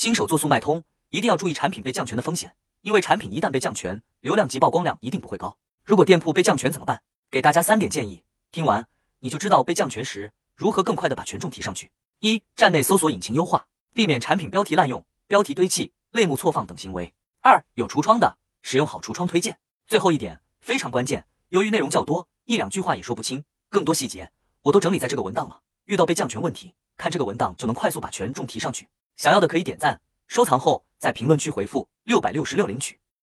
新手做速卖通，一定要注意产品被降权的风险，因为产品一旦被降权，流量及曝光量一定不会高。如果店铺被降权怎么办？给大家三点建议，听完你就知道被降权时如何更快的把权重提上去。一、站内搜索引擎优化，避免产品标题滥用、标题堆砌、类目错放等行为。二、有橱窗的，使用好橱窗推荐。最后一点非常关键，由于内容较多，一两句话也说不清，更多细节我都整理在这个文档了。遇到被降权问题，看这个文档就能快速把权重提上去。想要的可以点赞、收藏后，在评论区回复六百六十六领取。